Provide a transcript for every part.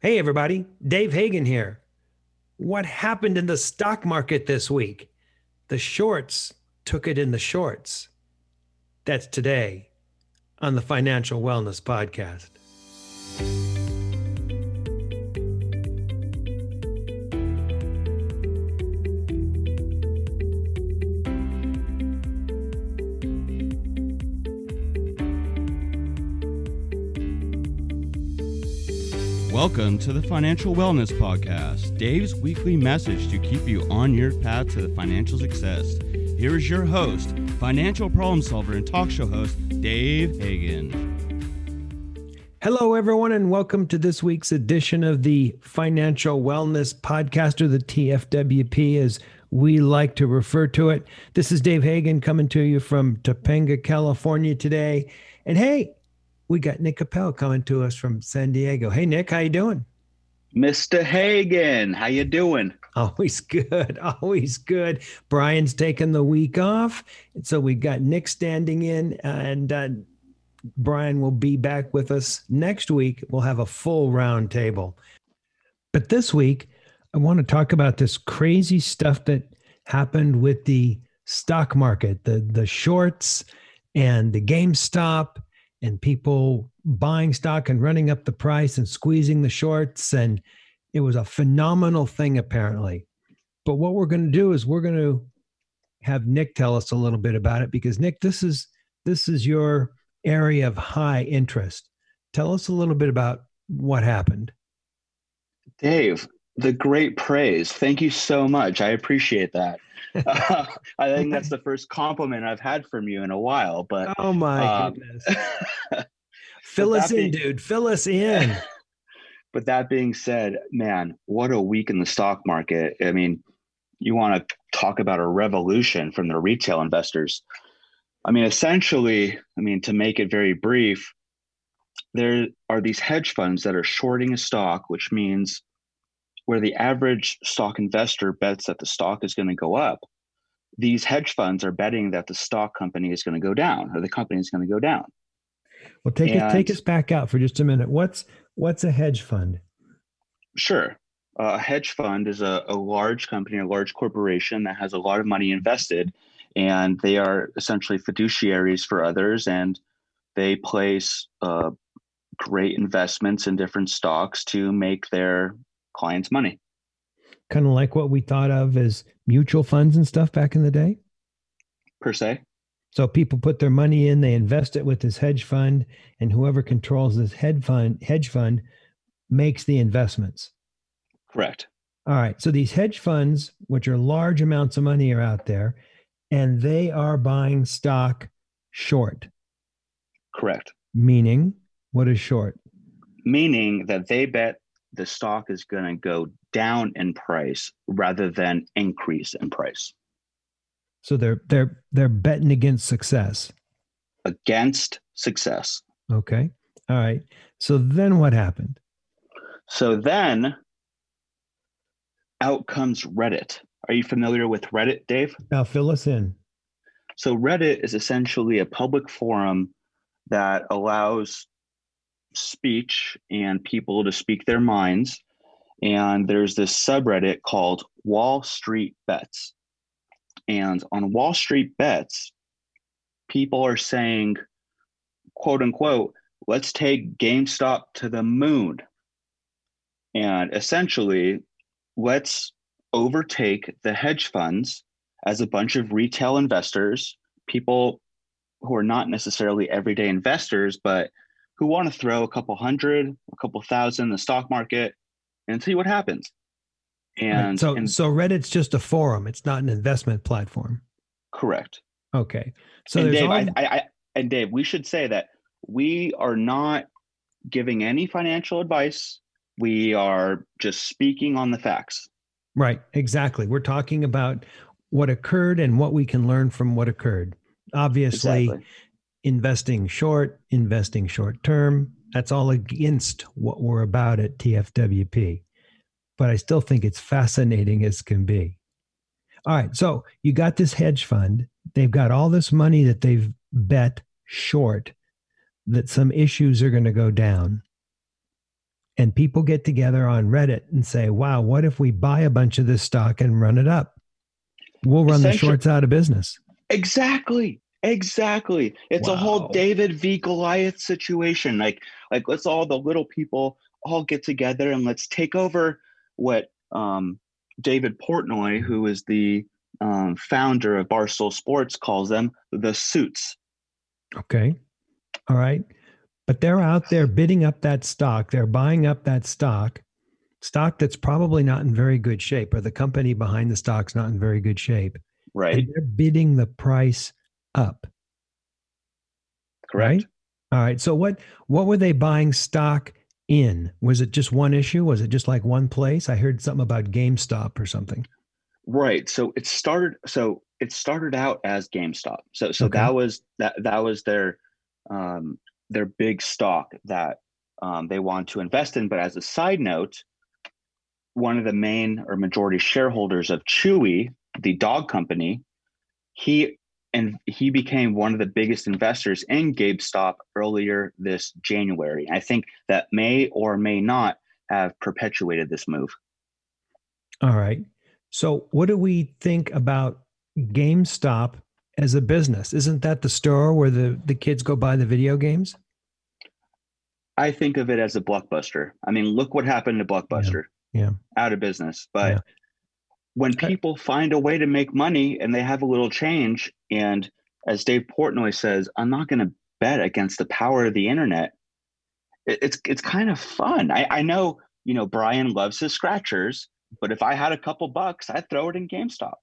Hey, everybody, Dave Hagan here. What happened in the stock market this week? The shorts took it in the shorts. That's today on the Financial Wellness Podcast. Welcome to the Financial Wellness Podcast, Dave's weekly message to keep you on your path to financial success. Here is your host, financial problem solver and talk show host, Dave Hagan. Hello, everyone, and welcome to this week's edition of the Financial Wellness Podcast, or the TFWP, as we like to refer to it. This is Dave Hagan coming to you from Topanga, California today. And hey, we got Nick Capel coming to us from San Diego. Hey, Nick, how you doing? Mr. Hagan, how you doing? Always good, always good. Brian's taking the week off, so we got Nick standing in, and uh, Brian will be back with us next week. We'll have a full round table. But this week, I want to talk about this crazy stuff that happened with the stock market, the the shorts and the GameStop and people buying stock and running up the price and squeezing the shorts. And it was a phenomenal thing, apparently. But what we're going to do is we're going to have Nick tell us a little bit about it because Nick, this is this is your area of high interest. Tell us a little bit about what happened. Dave, the great praise. Thank you so much. I appreciate that. Uh, I think that's the first compliment I've had from you in a while. But oh my um, goodness, fill us in, dude. Fill us in. but that being said, man, what a week in the stock market. I mean, you want to talk about a revolution from the retail investors. I mean, essentially, I mean, to make it very brief, there are these hedge funds that are shorting a stock, which means where the average stock investor bets that the stock is going to go up, these hedge funds are betting that the stock company is going to go down or the company is going to go down. Well, take and, it, take us back out for just a minute. What's what's a hedge fund? Sure. Uh, a hedge fund is a, a large company, a large corporation that has a lot of money invested, and they are essentially fiduciaries for others, and they place uh, great investments in different stocks to make their clients money. Kind of like what we thought of as mutual funds and stuff back in the day? Per se. So people put their money in, they invest it with this hedge fund, and whoever controls this hedge fund hedge fund makes the investments. Correct. All right. So these hedge funds, which are large amounts of money, are out there, and they are buying stock short. Correct. Meaning, what is short? Meaning that they bet the stock is going to go down in price rather than increase in price. So they're they're they're betting against success. Against success. Okay. All right. So then what happened? So then out comes Reddit. Are you familiar with Reddit, Dave? Now fill us in. So Reddit is essentially a public forum that allows speech and people to speak their minds. And there's this subreddit called Wall Street Bets. And on Wall Street Bets, people are saying, quote unquote, let's take GameStop to the moon. And essentially, let's overtake the hedge funds as a bunch of retail investors, people who are not necessarily everyday investors, but who want to throw a couple hundred, a couple thousand in the stock market and see what happens. And right. so, and, so Reddit's just a forum; it's not an investment platform. Correct. Okay. So, and Dave, all... I, I, and Dave, we should say that we are not giving any financial advice. We are just speaking on the facts. Right. Exactly. We're talking about what occurred and what we can learn from what occurred. Obviously, exactly investing short, investing short term. That's all against what we're about at TFWP. But I still think it's fascinating as can be. All right. So you got this hedge fund. They've got all this money that they've bet short that some issues are going to go down. and people get together on Reddit and say, "Wow, what if we buy a bunch of this stock and run it up? We'll run the shorts out of business." Exactly. Exactly. It's wow. a whole David v Goliath situation. Like like let's all the little people all get together and let's take over what um, David Portnoy, who is the um, founder of Barstool Sports, calls them the suits. Okay. All right. But they're out there bidding up that stock. They're buying up that stock, stock that's probably not in very good shape, or the company behind the stock's not in very good shape. Right. And they're bidding the price up. Correct. Right? All right. So what what were they buying stock in? Was it just one issue? Was it just like one place? I heard something about GameStop or something. Right. So it started. So it started out as GameStop. So so okay. that was that that was their um, their big stock that um, they want to invest in. But as a side note, one of the main or majority shareholders of Chewy, the dog company, he and he became one of the biggest investors in GameStop earlier this January. I think that may or may not have perpetuated this move. All right. So, what do we think about GameStop as a business? Isn't that the store where the, the kids go buy the video games? I think of it as a blockbuster. I mean, look what happened to Blockbuster. Yeah. yeah. Out of business. But yeah. When people find a way to make money and they have a little change, and as Dave Portnoy says, I'm not going to bet against the power of the internet. it's it's kind of fun. I, I know you know Brian loves his scratchers, but if I had a couple bucks, I'd throw it in GameStop.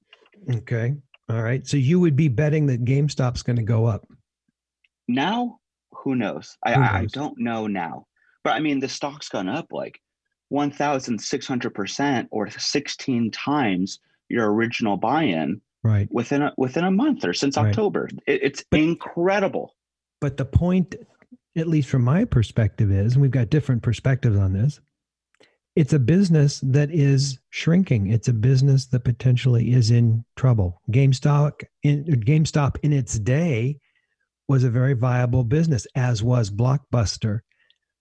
Okay. All right. So you would be betting that GameStop's going to go up. Now, who knows? I, knows? I don't know now. But I mean, the stock's gone up like 1,600% or 16 times your original buy in right within a, within a month or since right. October. It, it's but, incredible. But the point, at least from my perspective, is, and we've got different perspectives on this, it's a business that is shrinking. It's a business that potentially is in trouble. GameStop in GameStop in its day was a very viable business, as was Blockbuster.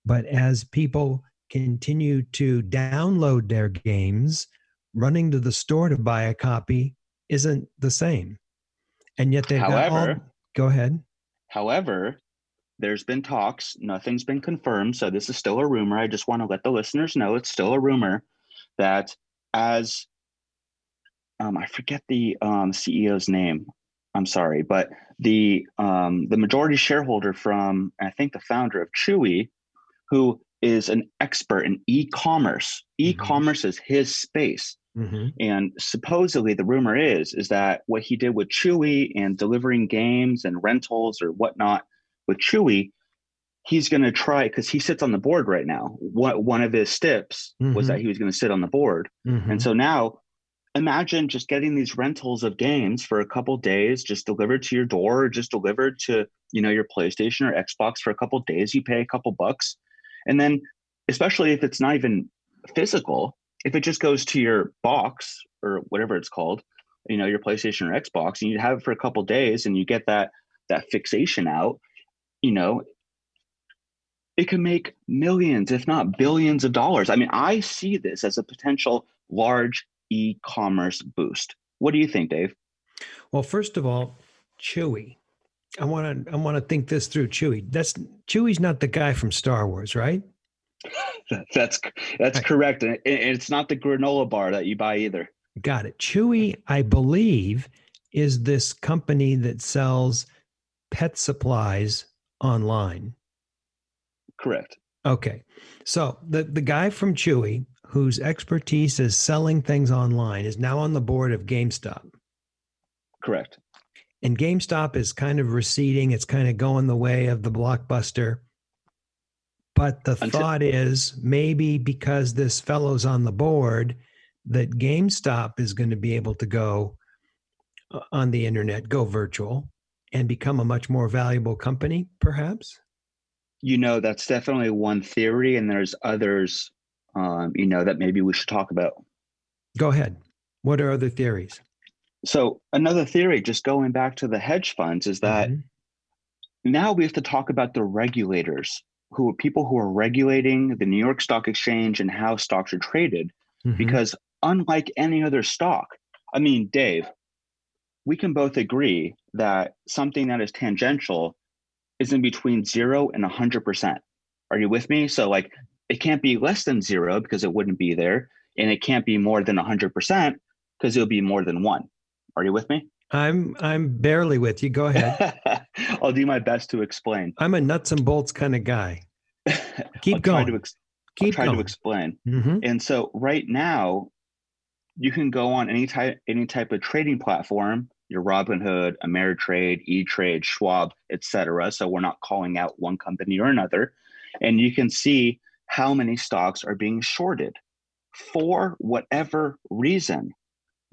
But as people continue to download their games, running to the store to buy a copy isn't the same. And yet they've however, got all, go ahead. However, there's been talks, nothing's been confirmed. So this is still a rumor. I just want to let the listeners know it's still a rumor that as um, I forget the um, CEO's name. I'm sorry, but the um, the majority shareholder from I think the founder of Chewy, who is an expert in e-commerce. Mm-hmm. E-commerce is his space. Mm-hmm. And supposedly the rumor is is that what he did with Chewy and delivering games and rentals or whatnot with Chewy, he's going to try because he sits on the board right now. What one of his steps mm-hmm. was that mm-hmm. he was going to sit on the board, mm-hmm. and so now imagine just getting these rentals of games for a couple days, just delivered to your door, or just delivered to you know your PlayStation or Xbox for a couple days. You pay a couple bucks, and then especially if it's not even physical, if it just goes to your box or whatever it's called, you know your PlayStation or Xbox, and you have it for a couple days, and you get that that fixation out you know, it can make millions, if not billions of dollars. I mean, I see this as a potential large e commerce boost. What do you think, Dave? Well, first of all, Chewy. I want to I want to think this through. Chewy. That's Chewy's not the guy from Star Wars, right? that's that's right. correct, and it's not the granola bar that you buy either. Got it. Chewy, I believe, is this company that sells pet supplies online. Correct. Okay. So the, the guy from Chewy, whose expertise is selling things online, is now on the board of GameStop. Correct. And GameStop is kind of receding. It's kind of going the way of the blockbuster. But the Until- thought is maybe because this fellow's on the board, that GameStop is going to be able to go uh, on the internet, go virtual, and become a much more valuable company, perhaps? You know, that's definitely one theory, and there's others, um, you know, that maybe we should talk about. Go ahead. What are other theories? So, another theory, just going back to the hedge funds, is that mm-hmm. now we have to talk about the regulators who are people who are regulating the New York Stock Exchange and how stocks are traded. Mhm. Because unlike any other stock, I mean, Dave, we can both agree that something that is tangential is in between zero and 100%. Are you with me? So, like, it can't be less than zero because it wouldn't be there. And it can't be more than 100% because it'll be more than one. Are you with me? I'm I'm barely with you. Go ahead. I'll do my best to explain. I'm a nuts and bolts kind of guy. Keep I'll try going. to ex- I'll Keep try going. to explain. hmm And so right now, you can go on any type any type of trading platform, your Robinhood, Ameritrade, E-Trade, Schwab, etc. So we're not calling out one company or another, and you can see how many stocks are being shorted for whatever reason.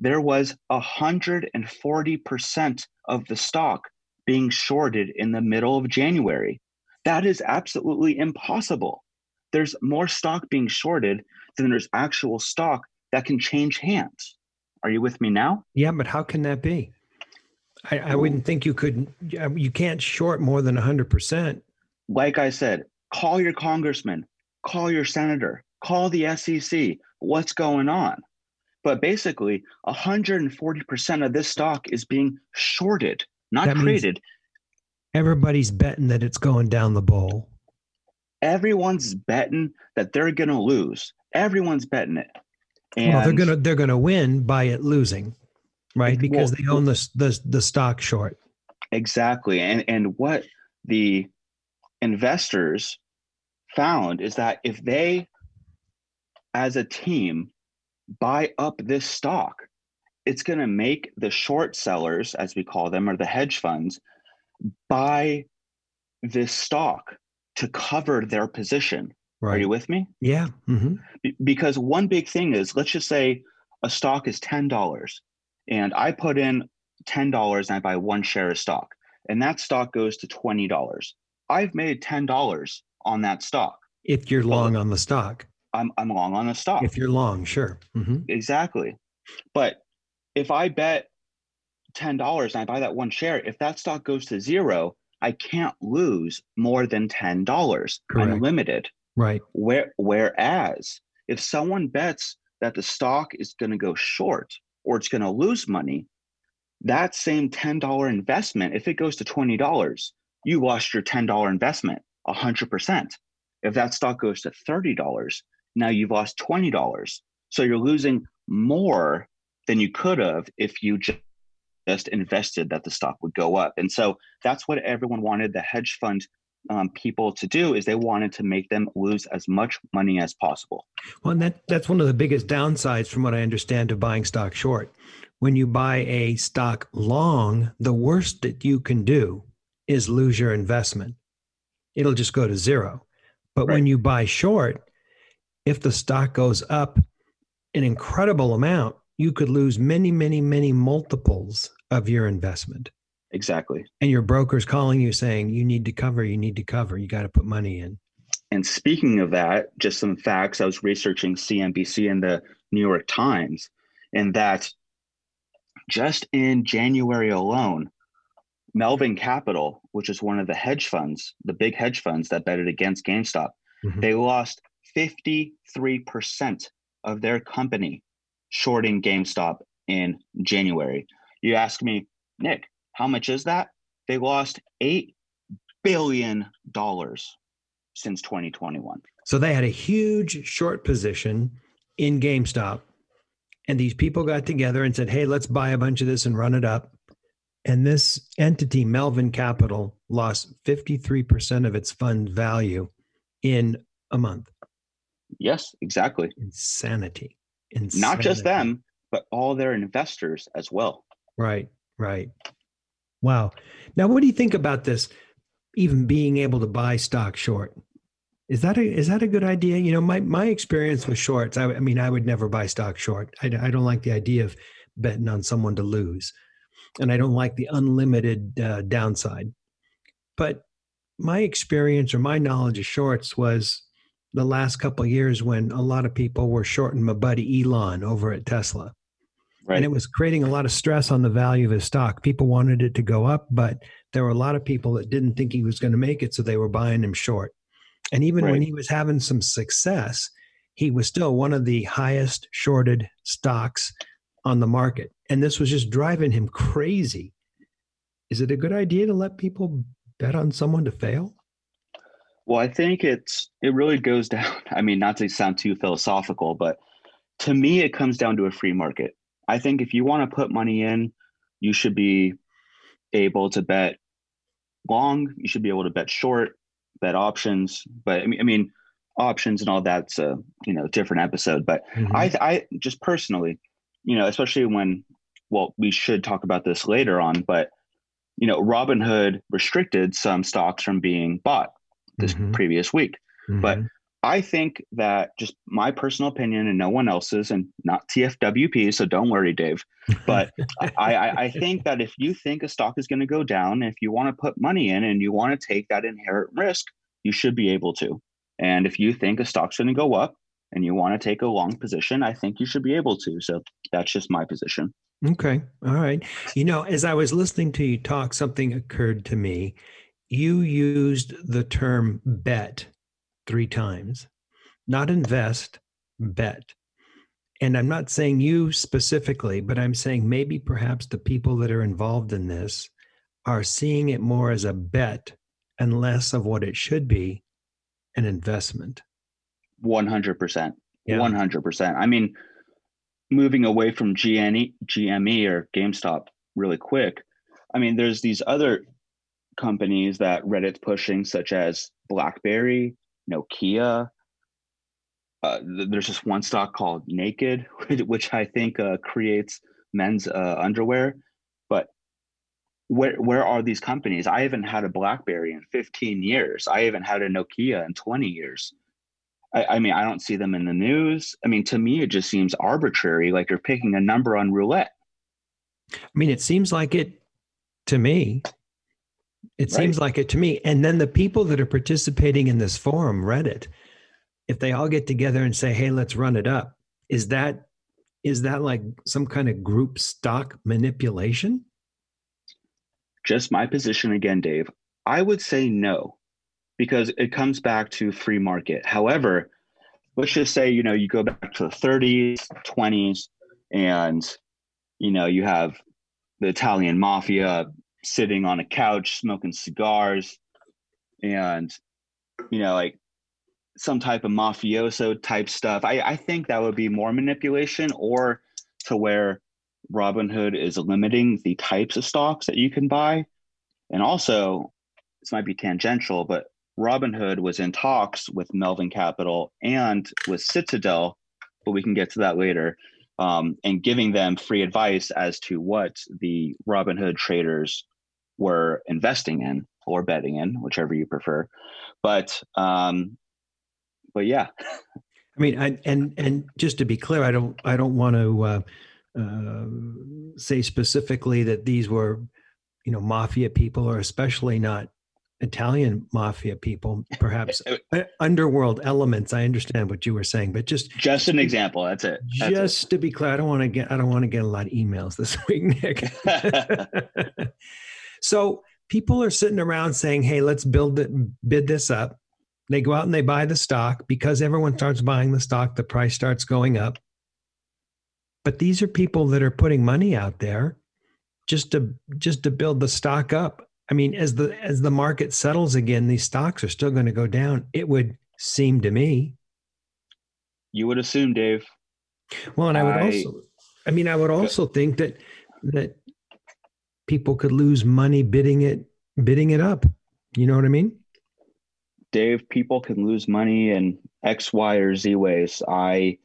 There was 140% of the stock being shorted in the middle of January. That is absolutely impossible. There's more stock being shorted than there's actual stock that can change hands. Are you with me now? Yeah, but how can that be? I, I wouldn't think you could. You can't short more than hundred percent. Like I said, call your congressman, call your senator, call the SEC. What's going on? But basically, 140% of this stock is being shorted, not That traded. Everybody's betting that it's going down the bowl. Everyone's betting that they're going to lose. Everyone's betting it. And well, they're gonna they're gonna win by it losing, right? Because well, they own the the the stock short. Exactly. And and what the investors found is that if they as a team buy up this stock, it's going to make the short sellers as we call them or the hedge funds buy this stock to cover their position. Are you with me? Yeah. hmm Be- because one big thing is let's just say a stock is $10 and I put in $10 and I buy one share of stock and that stock goes to $20. I've made $10 on that stock. If you're long on the stock, I'm, I'm long on a stock. if you're long, sure. hmm Exactly. But if I bet $10 and I buy that one share, if that stock goes to zero, I can't lose more than $10. Correct. I'm limited. Right. Where, whereas if someone bets that the stock is going to go short or it's going to lose money, that same $10 investment, if it goes to $20, you lost your $10 investment 100%. If that stock goes to $30, now you've lost $20. So you're losing more than you could have if you ju- just invested that the stock would go up. And so that's what everyone wanted the hedge fund um, people to do is they wanted to make them lose as much money as possible. Well, and that that's one of the biggest downsides, from what I understand, of buying stock short. When you buy a stock long, the worst that you can do is lose your investment. It'll just go to zero. But when you buy short, if the stock goes up an incredible amount, you could lose many, many, many multiples of your investment. Exactly. And your broker's calling you saying, you need to cover, you need to cover, you got to put money in. And speaking of that, just some facts. I was researching CNBC and the New York Times, and that just in January alone, Melvin Capital, which is one of the hedge funds, the big hedge funds that betted against GameStop, Mhm. they lost 53% of their company shorting GameStop in January. You ask me, Nick, how much is that? They lost $8 billion since 2021. So they had a huge short position in GameStop. And these people got together and said, hey, let's buy a bunch of this and run it up. And this entity, Melvin Capital, lost 53% of its fund value in a month. Yes, exactly. Insanity. Not just them, but all their investors as well. Right, right. Wow. Now, what do you think about this? Even being able to buy stock short, is that a is that a good idea? You know, my my experience with shorts. I, I mean, I would never buy stock short. I, I don't like the idea of betting on someone to lose, and I don't like the unlimited uh, downside. But my experience or my knowledge of shorts was the last couple of years when a lot of people were shorting my buddy Elon over at Tesla Right. and it was creating a lot of stress on the value of his stock. People wanted it to go up, but there were a lot of people that didn't think he was going to make it, so they were buying him short. And even when he was having some success, he was still one of the highest shorted stocks on the market. And this was just driving him crazy. Is it a good idea to let people bet on someone to fail? Well, I think it's it really goes down. I mean, not to sound too philosophical, but to me, it comes down to a free market. I think if you want to put money in, you should be able to bet long. You should be able to bet short, bet options. But I mean, I mean, options and all that's a you know different episode. But mm-hmm. I, I just personally, you know, especially when, well, we should talk about this later on, but you know, Robinhood restricted some stocks from being bought this Mhm. previous week. but- Mhm. I think that just my personal opinion and no one else's, and not TFWP, so don't worry, Dave. But I, I, I think that if you think a stock is going to go down, if you want to put money in and you want to take that inherent risk, you should be able to. And if you think a stock's going to go up and you want to take a long position, I think you should be able to. So that's just my position. Okay. All right. You know, as I was listening to you talk, something occurred to me. You used the term bet three times, not invest, bet. And I'm not saying you specifically, but I'm saying maybe perhaps the people that are involved in this are seeing it more as a bet and less of what it should be an investment. 100%. Yeah. 100%. I mean, moving away from GNE, GME or GameStop really quick, I mean, there's these other companies that Reddit's pushing, such as BlackBerry, Nokia. Uh, th- there's just one stock called Naked, which I think uh, creates men's uh, underwear. But where where are these companies? I haven't had a BlackBerry in 15 years. I haven't had a Nokia in 20 years. I, I mean, I don't see them in the news. I mean, to me, it just seems arbitrary, like you're picking a number on roulette. I mean, it seems like it to me. It seems like it to me. And then the people that are participating in this forum, Reddit, if they all get together and say, "Hey, let's run it up," is that is that like some kind of group stock manipulation? Just my position again, Dave. I would say no, because it comes back to free market. However, let's just say you know you go back to the 30s, 20s, and you know you have the Italian mafia sitting on a couch smoking cigars, and you know like some type of mafioso type stuff. I, I think that would be more manipulation, or to where Robinhood is limiting the types of stocks that you can buy. And also, this might be tangential, but Robinhood was in talks with Melvin Capital and with Citadel, but we can get to that later, um, and giving them free advice as to what the Robinhood traders were investing in or betting in, whichever you prefer. But um, but yeah, I mean, I, and and just to be clear, I don't I don't want to uh, uh, say specifically that these were, you know, mafia people, or especially not Italian mafia people. Perhaps underworld elements. I understand what you were saying, but just just an example. That's it. That's just to be clear, I don't want to get I don't want to get a lot of emails this week, Nick. so people are sitting around saying, "Hey, let's build it, bid this up." They go out and they buy the stock because everyone starts buying the stock. The price starts going up. But these are people that are putting money out there just to just to build the stock up. I mean, as the as the market settles again, these stocks are still going to go down. It would seem to me. you would assume, Dave. Well, and I would I- also, I mean, I would also think that that people could lose money bidding it bidding it up. You know what I mean? Dave, people can lose money in X, Y, or Z ways. I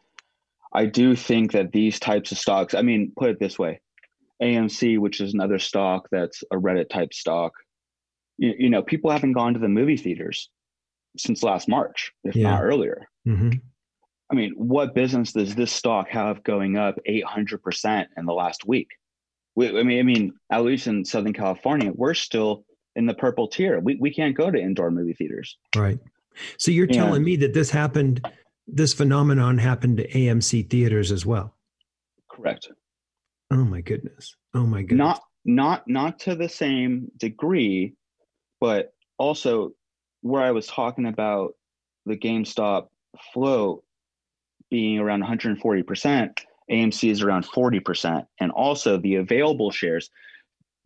I do think that these types of stocks, I mean, put it this way. AMC, which is another stock that's a Reddit type stock, you, you know, people haven't gone to the movie theaters since last March, if Yeah. not earlier. hmm I mean, what business does this stock have going up 800% in the last week? We, I mean, I mean, at least in Southern California, we're still in the purple tier. We, we can't go to indoor movie theaters. Right. So you're Yeah. telling me that this happened, this phenomenon happened to AMC theaters as well. Correct. Oh my goodness. Oh my goodness. not not not to the same degree but also where i was talking about the GameStop float being around 140%, AMC is around 40%. And also the available shares.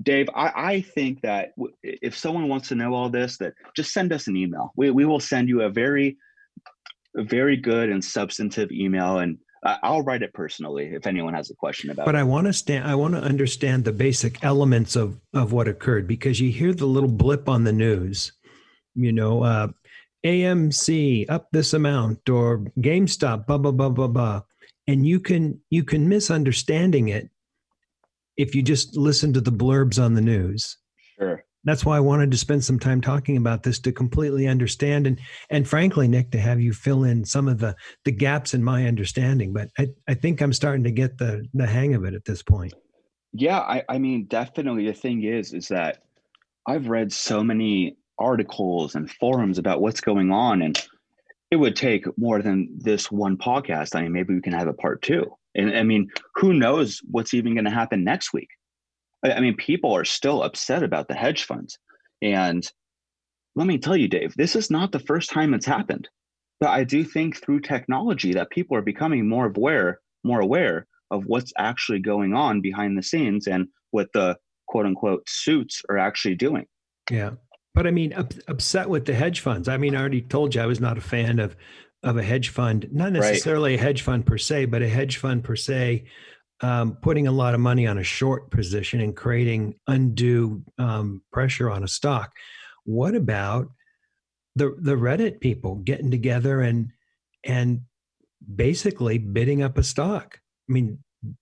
Dave, I, I think that w- if someone wants to know all this, that just send us an email. We, we will send you a very, a very good and substantive email. And I'll write it personally if anyone has a question about but it. But I want to stand I want to understand the basic elements of of what occurred because you hear the little blip on the news, you know, uh, AMC up this amount or GameStop blah blah blah blah blah and you can you can misunderstanding it if you just listen to the blurbs on the news. Sure. That's why I wanted to spend some time talking about this to completely understand and and frankly Nick to have you fill in some of the the gaps in my understanding but I I think I'm starting to get the the hang of it at this point. Yeah, I I mean definitely the thing is is that I've read so many articles and forums about what's going on and it would take more than this one podcast. I mean maybe we can have a part two. And i mean who knows what's even going to happen next week? I mean people are still upset about the hedge funds. And let me tell you dave this is not the first time it's happened. But i do think through technology that people are becoming more aware more aware of what's actually going on behind the scenes and what the quote unquote suits are actually doing. Yeah but I mean, up, upset with the hedge funds. I mean, I already told you I was not a fan of of a hedge fund, not necessarily right. a hedge fund per se, but a hedge fund per se, um, putting a lot of money on a short position and creating undue um, pressure on a stock. What about the the Reddit people getting together and and basically bidding up a stock? I mean,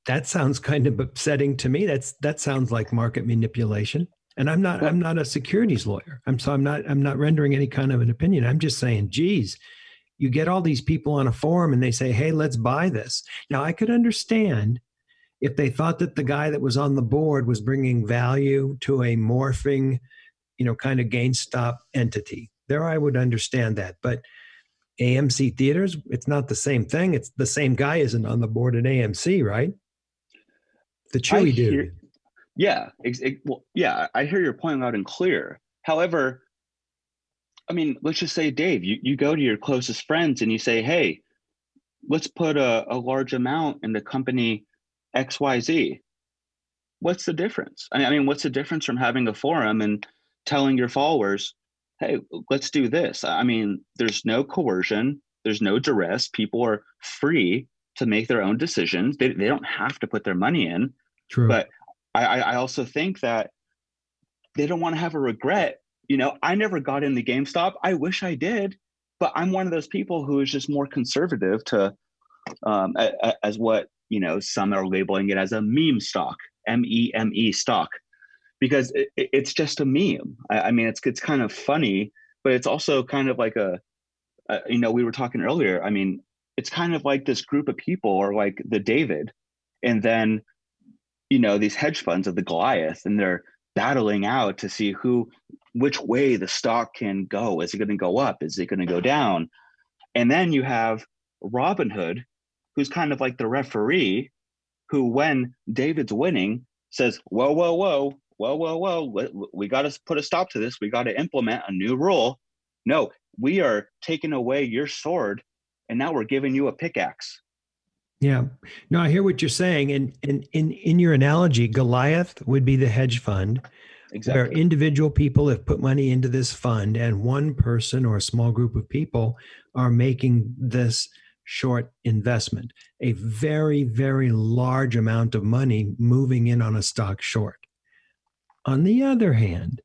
that sounds kind of upsetting to me. That's that sounds like market manipulation and i'm not i'm not a securities lawyer. I'm so i'm not i'm not rendering any kind of an opinion. I'm just saying geez you get all these people on a forum and they say hey let's buy this. Now i could understand if they thought that the guy that was on the board was bringing value to a morphing you know kind of GameStop entity. There i would understand that. But amc theaters it's not the same thing. It's the same guy isn't on the board at amc right? The chewy dude yeah, it, well, yeah, I hear your point loud and clear. However, I mean, let's just say, Dave, you, you go to your closest friends and you say, hey, let's put a, a large amount in the company XYZ. What's the difference? I mean, I mean, what's the difference from having a forum and telling your followers, hey, let's do this? I mean, there's no coercion, there's no duress. People are free to make their own decisions. They, they don't have to put their money in. True. But I, I also think that they don't want to have a regret. You know, I never got in the GameStop. I wish I did, but I'm one of those people who is just more conservative to, um, a, a, as what you know some are labeling it as a meme stock, M E M E stock, because it, it's just a meme. I, I, mean, it's it's kind of funny, but it's also kind of like a, a, you know, we were talking earlier. I mean, it's kind of like this group of people, or like the David, and then you know these hedge funds of the Goliath, and they're battling out to see who which way the stock can go. Is it going to go up? Is it going to go down? And then you have Robinhood, who's kind of like the referee, who when David's winning says, "Whoa, whoa, whoa, whoa, whoa, whoa, we got to put a stop to this. We got to implement a new rule. No, we are taking away your sword, and now we're giving you a pickaxe." Yeah. No, I hear what you're saying. And, and in, in your analogy, Goliath would be the hedge fund. Exactly. Where individual people have put money into this fund, and one person or a small group of people are making this short investment, a very, very large amount of money moving in on a stock short. On the other hand,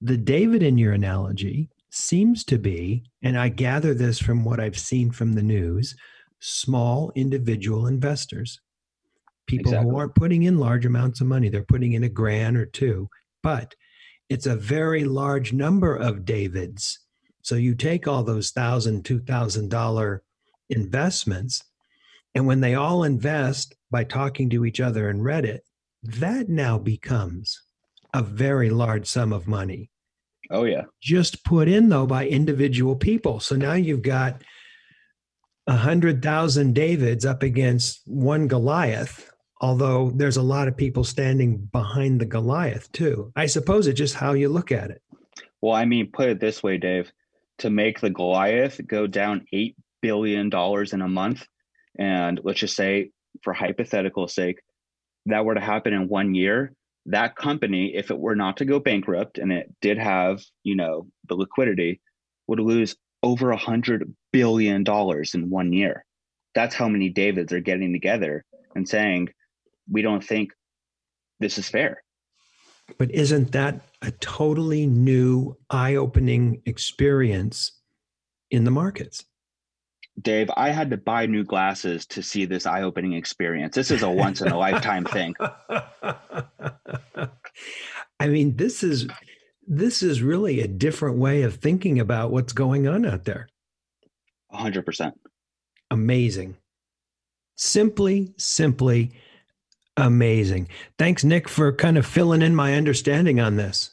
the David in your analogy seems to be, and I gather this from what I've seen from the news, small individual investors, people exactly. who aren't putting in large amounts of money. They're putting in a grand or two, but it's a very large number of Davids. So you take all those thousand, two thousand dollar investments, and when they all invest by talking to each other in Reddit, that now becomes a very large sum of money. Oh yeah. Just put in though by individual people. So now you've got a hundred thousand Davids up against one Goliath, although there's a lot of people standing behind the Goliath too. I suppose it's just how you look at it. Well, I mean, put it this way, Dave. to make the Goliath go down $8 billion in a month. And let's just say, for hypothetical sake, that were to happen in one year, that company, if it were not to go bankrupt and it did have, you know, the liquidity, would lose over a hundred billion dollars in one year. That's how many Davids are getting together and saying, we don't think this is fair. But isn't that a totally new, eye opening experience in the markets? Dave, I had to buy new glasses to see this eye opening experience. This is a once in a lifetime thing. I mean, this is this is really a different way of thinking about what's going on out there. 100%. Amazing. Simply, simply amazing. Thanks, Nick, for kind of filling in my understanding on this.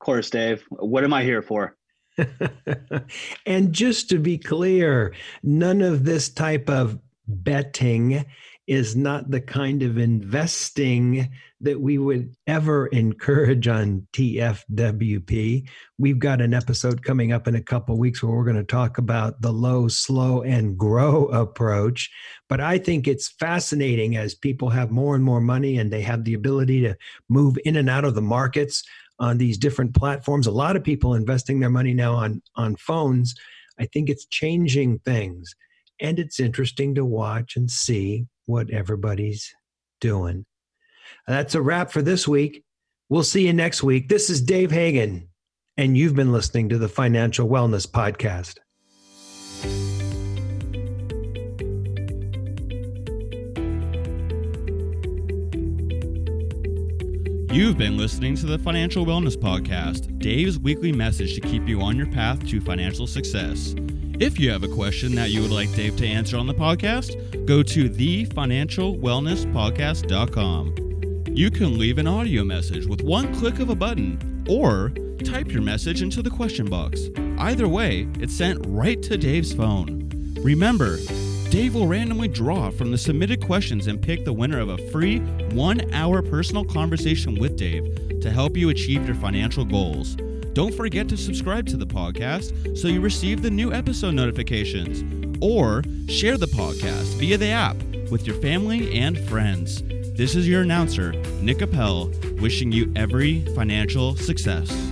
Of course, Dave. What am I here for? and just to be clear, none of this type of betting is not the kind of investing that we would ever encourage on TFWP. We've got an episode coming up in a couple weeks where we're going to talk about the low, slow, and grow approach. But I think it's fascinating as people have more and more money and they have the ability to move in and out of the markets on these different platforms. A lot of people investing their money now on on phones. I think it's changing things, and it's interesting to watch and see what everybody's doing. That's a wrap for this week. We'll see you next week. This is Dave Hagan, and you've been listening to the Financial Wellness Podcast. You've been listening to the Financial Wellness Podcast, Dave's weekly message to keep you on your path to financial success. If you have a question that you would like Dave to answer on the podcast, go to thefinancialwellnesspodcast.com. You can leave an audio message with one click of a button or type your message into the question box. Either way, it's sent right to Dave's phone. Remember, Dave will randomly draw from the submitted questions and pick the winner of a free one hour personal conversation with Dave to help you achieve your financial goals. Don't forget to subscribe to the podcast so you receive the new episode notifications, or share the podcast via the app with your family and friends. This is your announcer, Nick Appel, wishing you every financial success.